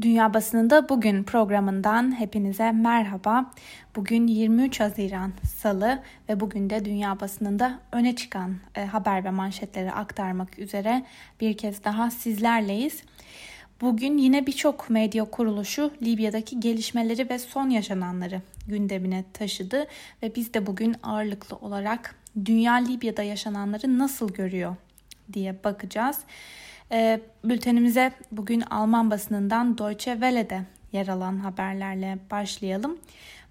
Dünya Basınında Bugün programından hepinize merhaba. Bugün 23 Haziran Salı ve bugün de Dünya Basınında öne çıkan e, haber ve manşetleri aktarmak üzere bir kez daha sizlerleyiz. Bugün yine birçok medya kuruluşu Libya'daki gelişmeleri ve son yaşananları gündemine taşıdı ve biz de bugün ağırlıklı olarak dünya Libya'da yaşananları nasıl görüyor diye bakacağız. E, bültenimize bugün Alman basınından Deutsche Welle'de yer alan haberlerle başlayalım.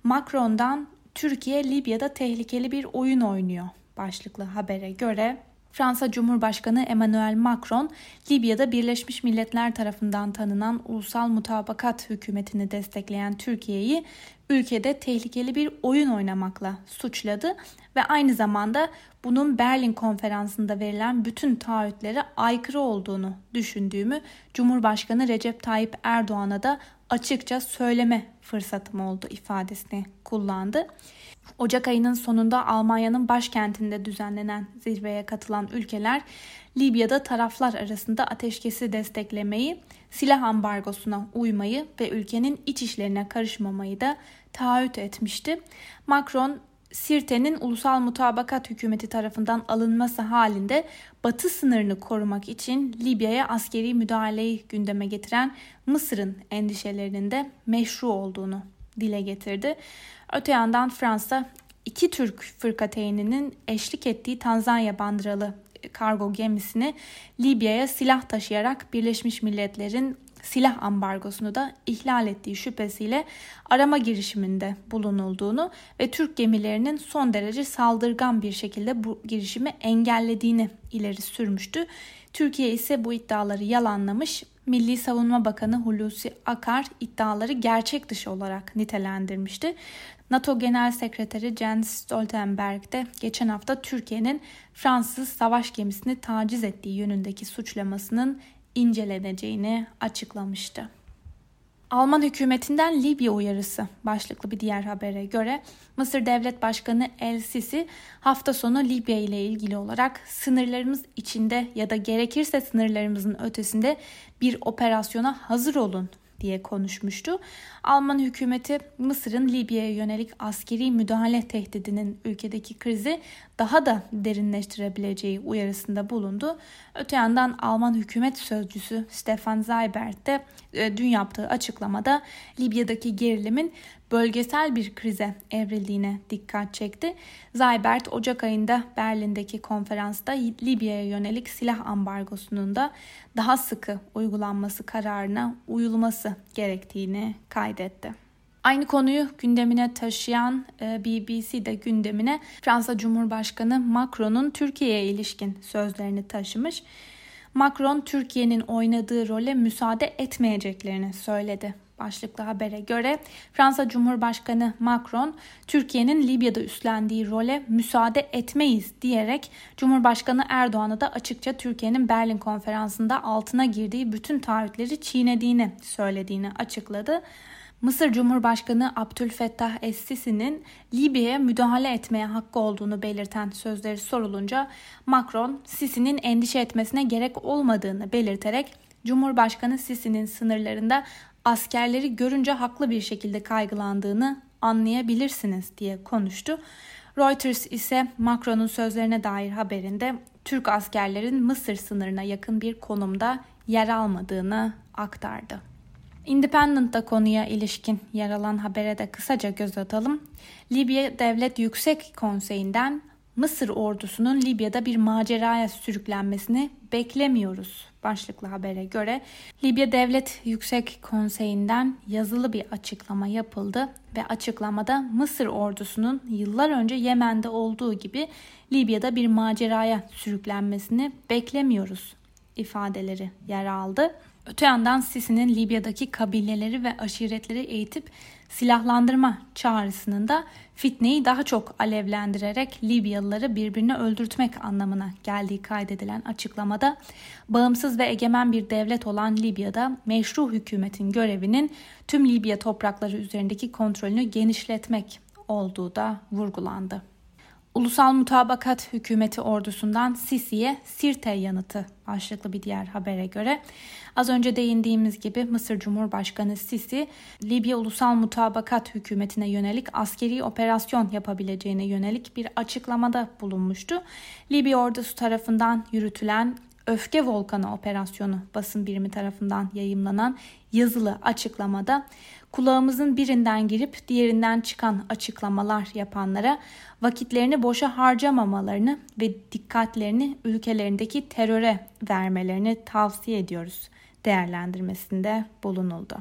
Macron'dan Türkiye Libya'da tehlikeli bir oyun oynuyor başlıklı habere göre Fransa Cumhurbaşkanı Emmanuel Macron, Libya'da Birleşmiş Milletler tarafından tanınan Ulusal Mutabakat hükümetini destekleyen Türkiye'yi ülkede tehlikeli bir oyun oynamakla suçladı ve aynı zamanda bunun Berlin konferansında verilen bütün taahhütlere aykırı olduğunu düşündüğümü Cumhurbaşkanı Recep Tayyip Erdoğan'a da açıkça söyleme fırsatım oldu ifadesini kullandı. Ocak ayının sonunda Almanya'nın başkentinde düzenlenen zirveye katılan ülkeler Libya'da taraflar arasında ateşkesi desteklemeyi, silah ambargosuna uymayı ve ülkenin iç işlerine karışmamayı da taahhüt etmişti. Macron Sirte'nin ulusal mutabakat hükümeti tarafından alınması halinde batı sınırını korumak için Libya'ya askeri müdahaleyi gündeme getiren Mısır'ın endişelerinin de meşru olduğunu dile getirdi. Öte yandan Fransa iki Türk fırkateyninin eşlik ettiği Tanzanya bandıralı kargo gemisini Libya'ya silah taşıyarak Birleşmiş Milletler'in silah ambargosunu da ihlal ettiği şüphesiyle arama girişiminde bulunulduğunu ve Türk gemilerinin son derece saldırgan bir şekilde bu girişimi engellediğini ileri sürmüştü. Türkiye ise bu iddiaları yalanlamış. Milli Savunma Bakanı Hulusi Akar iddiaları gerçek dışı olarak nitelendirmişti. NATO Genel Sekreteri Jens Stoltenberg de geçen hafta Türkiye'nin Fransız savaş gemisini taciz ettiği yönündeki suçlamasının inceleneceğini açıklamıştı. Alman hükümetinden Libya uyarısı başlıklı bir diğer habere göre Mısır Devlet Başkanı El Sisi hafta sonu Libya ile ilgili olarak sınırlarımız içinde ya da gerekirse sınırlarımızın ötesinde bir operasyona hazır olun diye konuşmuştu. Alman hükümeti Mısır'ın Libya'ya yönelik askeri müdahale tehdidinin ülkedeki krizi daha da derinleştirebileceği uyarısında bulundu. Öte yandan Alman hükümet sözcüsü Stefan Seibert de e, dün yaptığı açıklamada Libya'daki gerilimin bölgesel bir krize evrildiğine dikkat çekti. Zaybert Ocak ayında Berlin'deki konferansta Libya'ya yönelik silah ambargosunun da daha sıkı uygulanması kararına uyulması gerektiğini kaydetti. Aynı konuyu gündemine taşıyan e, BBC de gündemine Fransa Cumhurbaşkanı Macron'un Türkiye'ye ilişkin sözlerini taşımış. Macron Türkiye'nin oynadığı role müsaade etmeyeceklerini söyledi başlıklı habere göre Fransa Cumhurbaşkanı Macron Türkiye'nin Libya'da üstlendiği role müsaade etmeyiz diyerek Cumhurbaşkanı Erdoğan'a da açıkça Türkiye'nin Berlin konferansında altına girdiği bütün taahhütleri çiğnediğini söylediğini açıkladı. Mısır Cumhurbaşkanı Abdülfettah Es-Sisi'nin Libya'ya müdahale etmeye hakkı olduğunu belirten sözleri sorulunca Macron, Sisi'nin endişe etmesine gerek olmadığını belirterek Cumhurbaşkanı Sisi'nin sınırlarında askerleri görünce haklı bir şekilde kaygılandığını anlayabilirsiniz diye konuştu. Reuters ise Macron'un sözlerine dair haberinde Türk askerlerin Mısır sınırına yakın bir konumda yer almadığını aktardı. Independent'da konuya ilişkin yer alan habere de kısaca göz atalım. Libya Devlet Yüksek Konseyi'nden Mısır ordusunun Libya'da bir maceraya sürüklenmesini beklemiyoruz başlıklı habere göre Libya Devlet Yüksek Konseyi'nden yazılı bir açıklama yapıldı ve açıklamada Mısır ordusunun yıllar önce Yemen'de olduğu gibi Libya'da bir maceraya sürüklenmesini beklemiyoruz ifadeleri yer aldı. Öte yandan Sisi'nin Libya'daki kabileleri ve aşiretleri eğitip silahlandırma çağrısının da fitneyi daha çok alevlendirerek Libyalıları birbirine öldürtmek anlamına geldiği kaydedilen açıklamada bağımsız ve egemen bir devlet olan Libya'da meşru hükümetin görevinin tüm Libya toprakları üzerindeki kontrolünü genişletmek olduğu da vurgulandı. Ulusal Mutabakat Hükümeti ordusundan Sisi'ye Sirte yanıtı başlıklı bir diğer habere göre. Az önce değindiğimiz gibi Mısır Cumhurbaşkanı Sisi, Libya Ulusal Mutabakat Hükümeti'ne yönelik askeri operasyon yapabileceğine yönelik bir açıklamada bulunmuştu. Libya ordusu tarafından yürütülen Öfke Volkanı operasyonu basın birimi tarafından yayımlanan yazılı açıklamada kulağımızın birinden girip diğerinden çıkan açıklamalar yapanlara vakitlerini boşa harcamamalarını ve dikkatlerini ülkelerindeki teröre vermelerini tavsiye ediyoruz değerlendirmesinde bulunuldu.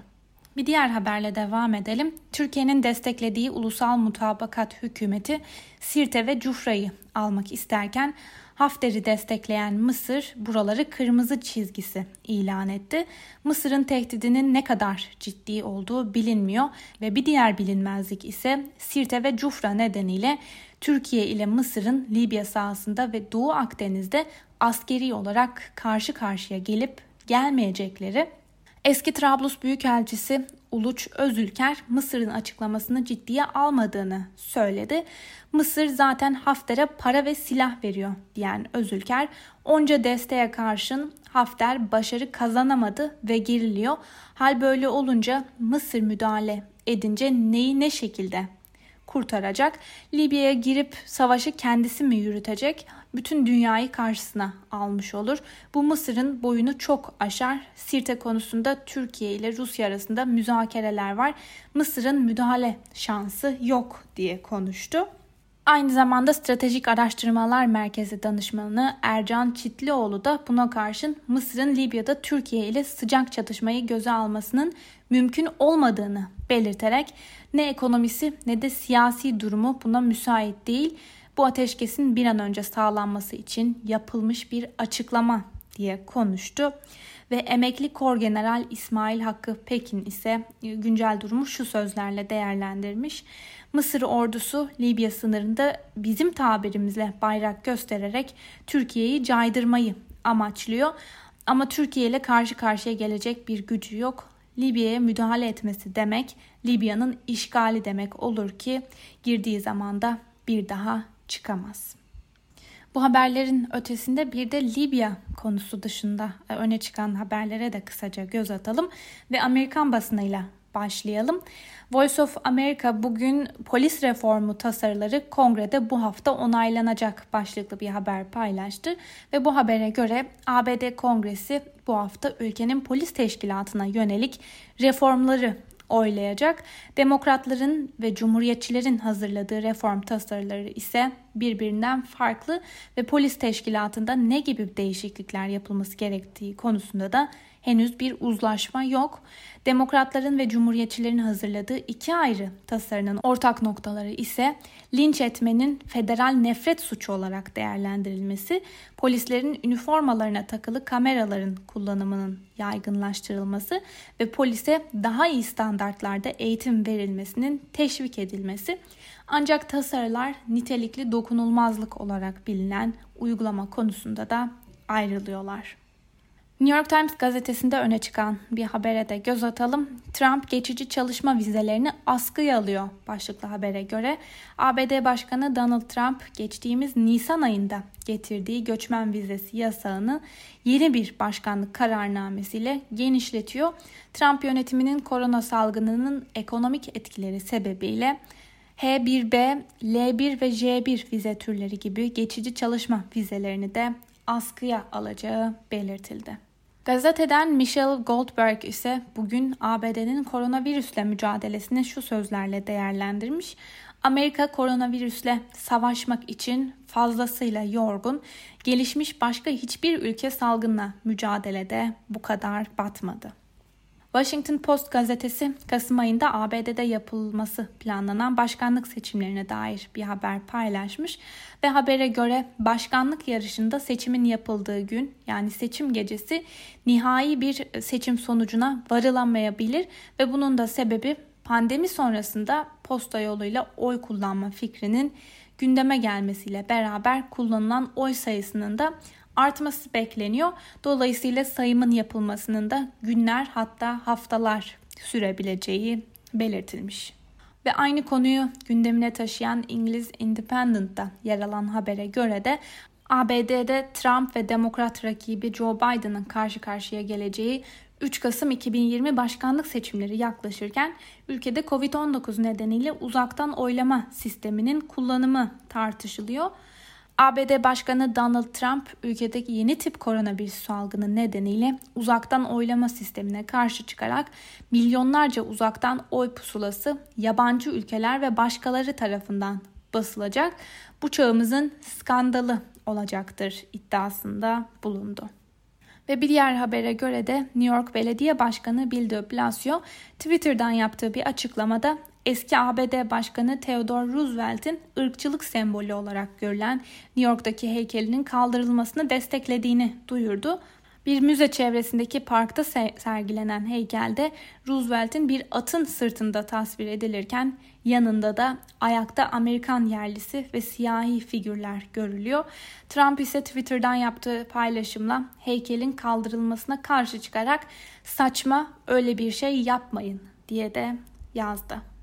Bir diğer haberle devam edelim. Türkiye'nin desteklediği ulusal mutabakat hükümeti Sirte ve Cufra'yı almak isterken Hafter'i destekleyen Mısır buraları kırmızı çizgisi ilan etti. Mısır'ın tehdidinin ne kadar ciddi olduğu bilinmiyor ve bir diğer bilinmezlik ise Sirte ve Cufra nedeniyle Türkiye ile Mısır'ın Libya sahasında ve Doğu Akdeniz'de askeri olarak karşı karşıya gelip gelmeyecekleri Eski Trablus Büyükelçisi Uluç Özülker Mısır'ın açıklamasını ciddiye almadığını söyledi. Mısır zaten Hafter'e para ve silah veriyor diyen Özülker onca desteğe karşın Hafter başarı kazanamadı ve geriliyor. Hal böyle olunca Mısır müdahale edince neyi ne şekilde kurtaracak? Libya'ya girip savaşı kendisi mi yürütecek? Bütün dünyayı karşısına almış olur. Bu Mısır'ın boyunu çok aşar. Sirte konusunda Türkiye ile Rusya arasında müzakereler var. Mısır'ın müdahale şansı yok diye konuştu. Aynı zamanda Stratejik Araştırmalar Merkezi danışmanı Ercan Çitlioğlu da buna karşın Mısır'ın Libya'da Türkiye ile sıcak çatışmayı göze almasının mümkün olmadığını belirterek ne ekonomisi ne de siyasi durumu buna müsait değil. Bu ateşkesin bir an önce sağlanması için yapılmış bir açıklama diye konuştu. Ve emekli Kor General İsmail Hakkı Pekin ise güncel durumu şu sözlerle değerlendirmiş. Mısır ordusu Libya sınırında bizim tabirimizle bayrak göstererek Türkiye'yi caydırmayı amaçlıyor. Ama Türkiye ile karşı karşıya gelecek bir gücü yok. Libya'ya müdahale etmesi demek Libya'nın işgali demek olur ki girdiği zaman da bir daha çıkamaz. Bu haberlerin ötesinde bir de Libya konusu dışında öne çıkan haberlere de kısaca göz atalım ve Amerikan basınıyla başlayalım. Voice of America bugün polis reformu tasarıları kongrede bu hafta onaylanacak başlıklı bir haber paylaştı ve bu habere göre ABD Kongresi bu hafta ülkenin polis teşkilatına yönelik reformları oylayacak. Demokratların ve cumhuriyetçilerin hazırladığı reform tasarıları ise birbirinden farklı ve polis teşkilatında ne gibi değişiklikler yapılması gerektiği konusunda da henüz bir uzlaşma yok. Demokratların ve Cumhuriyetçilerin hazırladığı iki ayrı tasarının ortak noktaları ise linç etmenin federal nefret suçu olarak değerlendirilmesi, polislerin üniformalarına takılı kameraların kullanımının yaygınlaştırılması ve polise daha iyi standartlarda eğitim verilmesinin teşvik edilmesi. Ancak tasarılar nitelikli dokunulmazlık olarak bilinen uygulama konusunda da ayrılıyorlar. New York Times gazetesinde öne çıkan bir habere de göz atalım. Trump geçici çalışma vizelerini askıya alıyor başlıklı habere göre. ABD Başkanı Donald Trump geçtiğimiz Nisan ayında getirdiği göçmen vizesi yasağını yeni bir başkanlık kararnamesiyle genişletiyor. Trump yönetiminin korona salgınının ekonomik etkileri sebebiyle H1B, L1 ve J1 vize türleri gibi geçici çalışma vizelerini de askıya alacağı belirtildi. Gazeteden Michelle Goldberg ise bugün ABD'nin koronavirüsle mücadelesini şu sözlerle değerlendirmiş. Amerika koronavirüsle savaşmak için fazlasıyla yorgun, gelişmiş başka hiçbir ülke salgınla mücadelede bu kadar batmadı. Washington Post gazetesi Kasım ayında ABD'de yapılması planlanan başkanlık seçimlerine dair bir haber paylaşmış ve habere göre başkanlık yarışında seçimin yapıldığı gün yani seçim gecesi nihai bir seçim sonucuna varılamayabilir ve bunun da sebebi pandemi sonrasında posta yoluyla oy kullanma fikrinin gündeme gelmesiyle beraber kullanılan oy sayısının da artması bekleniyor. Dolayısıyla sayımın yapılmasının da günler hatta haftalar sürebileceği belirtilmiş. Ve aynı konuyu gündemine taşıyan İngiliz Independent'ta yer alan habere göre de ABD'de Trump ve Demokrat rakibi Joe Biden'ın karşı karşıya geleceği 3 Kasım 2020 başkanlık seçimleri yaklaşırken ülkede Covid-19 nedeniyle uzaktan oylama sisteminin kullanımı tartışılıyor. ABD Başkanı Donald Trump ülkedeki yeni tip koronavirüs salgını nedeniyle uzaktan oylama sistemine karşı çıkarak milyonlarca uzaktan oy pusulası yabancı ülkeler ve başkaları tarafından basılacak. Bu çağımızın skandalı olacaktır iddiasında bulundu. Ve bir diğer habere göre de New York Belediye Başkanı Bill de Blasio Twitter'dan yaptığı bir açıklamada eski ABD Başkanı Theodore Roosevelt'in ırkçılık sembolü olarak görülen New York'taki heykelinin kaldırılmasını desteklediğini duyurdu. Bir müze çevresindeki parkta sergilenen heykelde Roosevelt'in bir atın sırtında tasvir edilirken yanında da ayakta Amerikan yerlisi ve siyahi figürler görülüyor. Trump ise Twitter'dan yaptığı paylaşımla heykelin kaldırılmasına karşı çıkarak saçma öyle bir şey yapmayın diye de yazdı.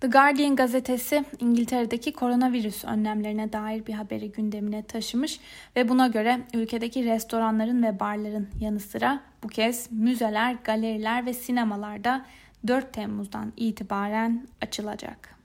The Guardian gazetesi İngiltere'deki koronavirüs önlemlerine dair bir haberi gündemine taşımış ve buna göre ülkedeki restoranların ve barların yanı sıra bu kez müzeler, galeriler ve sinemalarda 4 Temmuz'dan itibaren açılacak.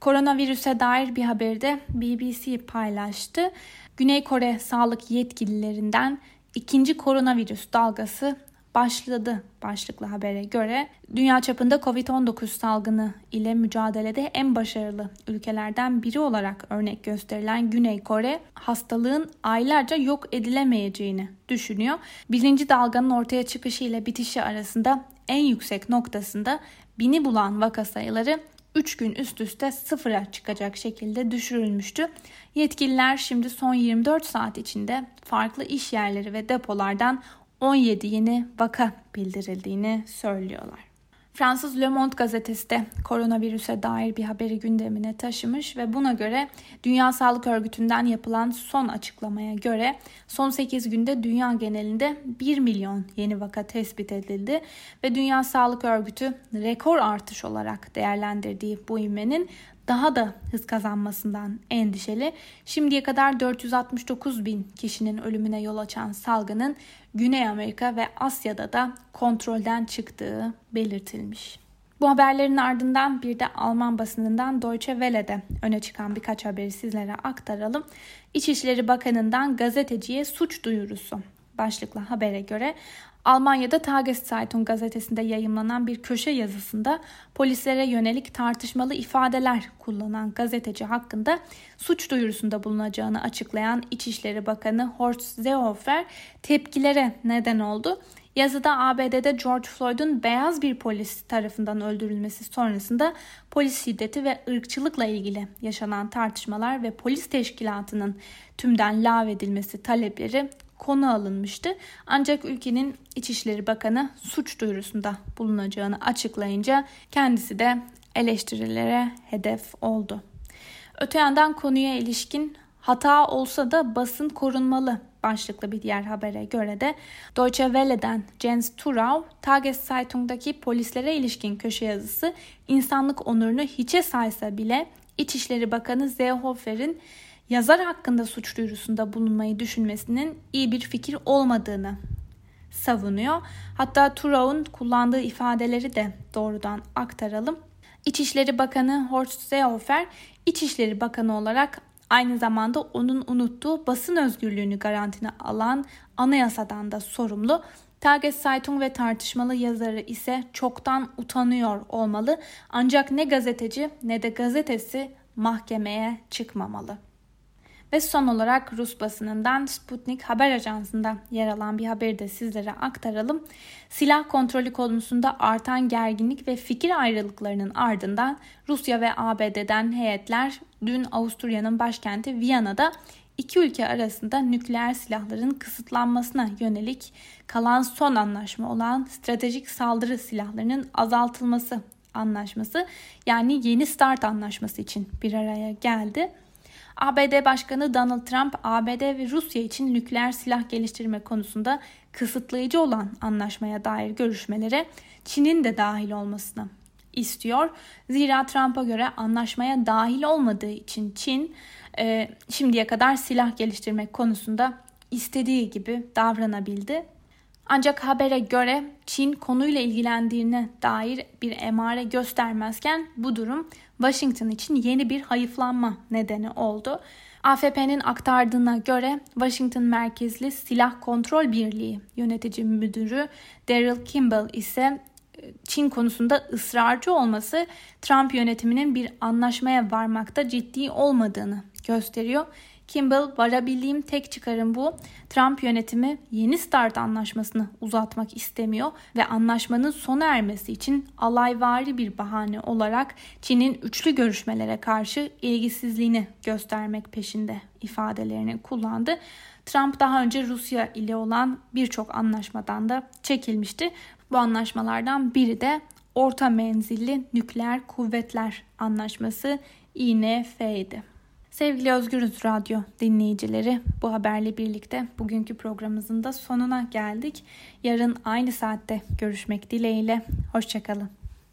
Koronavirüse dair bir haberi de BBC paylaştı. Güney Kore sağlık yetkililerinden ikinci koronavirüs dalgası başladı başlıklı habere göre dünya çapında Covid-19 salgını ile mücadelede en başarılı ülkelerden biri olarak örnek gösterilen Güney Kore hastalığın aylarca yok edilemeyeceğini düşünüyor. Birinci dalganın ortaya çıkışı ile bitişi arasında en yüksek noktasında bini bulan vaka sayıları 3 gün üst üste sıfıra çıkacak şekilde düşürülmüştü. Yetkililer şimdi son 24 saat içinde farklı iş yerleri ve depolardan 17 yeni vaka bildirildiğini söylüyorlar. Fransız Le Monde gazetesi de koronavirüse dair bir haberi gündemine taşımış ve buna göre Dünya Sağlık Örgütü'nden yapılan son açıklamaya göre son 8 günde dünya genelinde 1 milyon yeni vaka tespit edildi ve Dünya Sağlık Örgütü rekor artış olarak değerlendirdiği bu ivmenin daha da hız kazanmasından endişeli. Şimdiye kadar 469 bin kişinin ölümüne yol açan salgının Güney Amerika ve Asya'da da kontrolden çıktığı belirtilmiş. Bu haberlerin ardından bir de Alman basınından Deutsche Welle'de öne çıkan birkaç haberi sizlere aktaralım. İçişleri Bakanı'ndan gazeteciye suç duyurusu başlıklı habere göre Almanya'da Tageszeitung gazetesinde yayımlanan bir köşe yazısında polislere yönelik tartışmalı ifadeler kullanan gazeteci hakkında suç duyurusunda bulunacağını açıklayan İçişleri Bakanı Horst Seehofer tepkilere neden oldu. Yazıda ABD'de George Floyd'un beyaz bir polis tarafından öldürülmesi sonrasında polis şiddeti ve ırkçılıkla ilgili yaşanan tartışmalar ve polis teşkilatının tümden lağvedilmesi talepleri konu alınmıştı. Ancak ülkenin İçişleri Bakanı suç duyurusunda bulunacağını açıklayınca kendisi de eleştirilere hedef oldu. Öte yandan konuya ilişkin hata olsa da basın korunmalı başlıklı bir diğer habere göre de Deutsche Welle'den Jens Turau, Tageszeitung'daki polislere ilişkin köşe yazısı insanlık onurunu hiçe saysa bile İçişleri Bakanı Seehofer'in yazar hakkında suç duyurusunda bulunmayı düşünmesinin iyi bir fikir olmadığını savunuyor. Hatta Turau'nun kullandığı ifadeleri de doğrudan aktaralım. İçişleri Bakanı Horst Seehofer, İçişleri Bakanı olarak aynı zamanda onun unuttuğu basın özgürlüğünü garantine alan anayasadan da sorumlu. Tageszeitung ve tartışmalı yazarı ise çoktan utanıyor olmalı. Ancak ne gazeteci ne de gazetesi mahkemeye çıkmamalı. Ve son olarak Rus basınından Sputnik haber ajansında yer alan bir haberi de sizlere aktaralım. Silah kontrolü konusunda artan gerginlik ve fikir ayrılıklarının ardından Rusya ve ABD'den heyetler dün Avusturya'nın başkenti Viyana'da iki ülke arasında nükleer silahların kısıtlanmasına yönelik kalan son anlaşma olan stratejik saldırı silahlarının azaltılması anlaşması yani yeni start anlaşması için bir araya geldi. ABD Başkanı Donald Trump, ABD ve Rusya için nükleer silah geliştirme konusunda kısıtlayıcı olan anlaşmaya dair görüşmelere Çin'in de dahil olmasını istiyor. Zira Trump'a göre anlaşmaya dahil olmadığı için Çin e, şimdiye kadar silah geliştirmek konusunda istediği gibi davranabildi. Ancak habere göre Çin konuyla ilgilendiğine dair bir emare göstermezken bu durum Washington için yeni bir hayıflanma nedeni oldu. AFP'nin aktardığına göre Washington merkezli Silah Kontrol Birliği yönetici müdürü Daryl Kimball ise e, Çin konusunda ısrarcı olması Trump yönetiminin bir anlaşmaya varmakta ciddi olmadığını gösteriyor. Kimball varabildiğim tek çıkarım bu. Trump yönetimi yeni START anlaşmasını uzatmak istemiyor ve anlaşmanın sona ermesi için alayvari bir bahane olarak Çin'in üçlü görüşmelere karşı ilgisizliğini göstermek peşinde ifadelerini kullandı. Trump daha önce Rusya ile olan birçok anlaşmadan da çekilmişti. Bu anlaşmalardan biri de Orta Menzilli Nükleer Kuvvetler Anlaşması INF'ydi. Sevgili Özgürüz Radyo dinleyicileri bu haberle birlikte bugünkü programımızın da sonuna geldik. Yarın aynı saatte görüşmek dileğiyle. Hoşçakalın.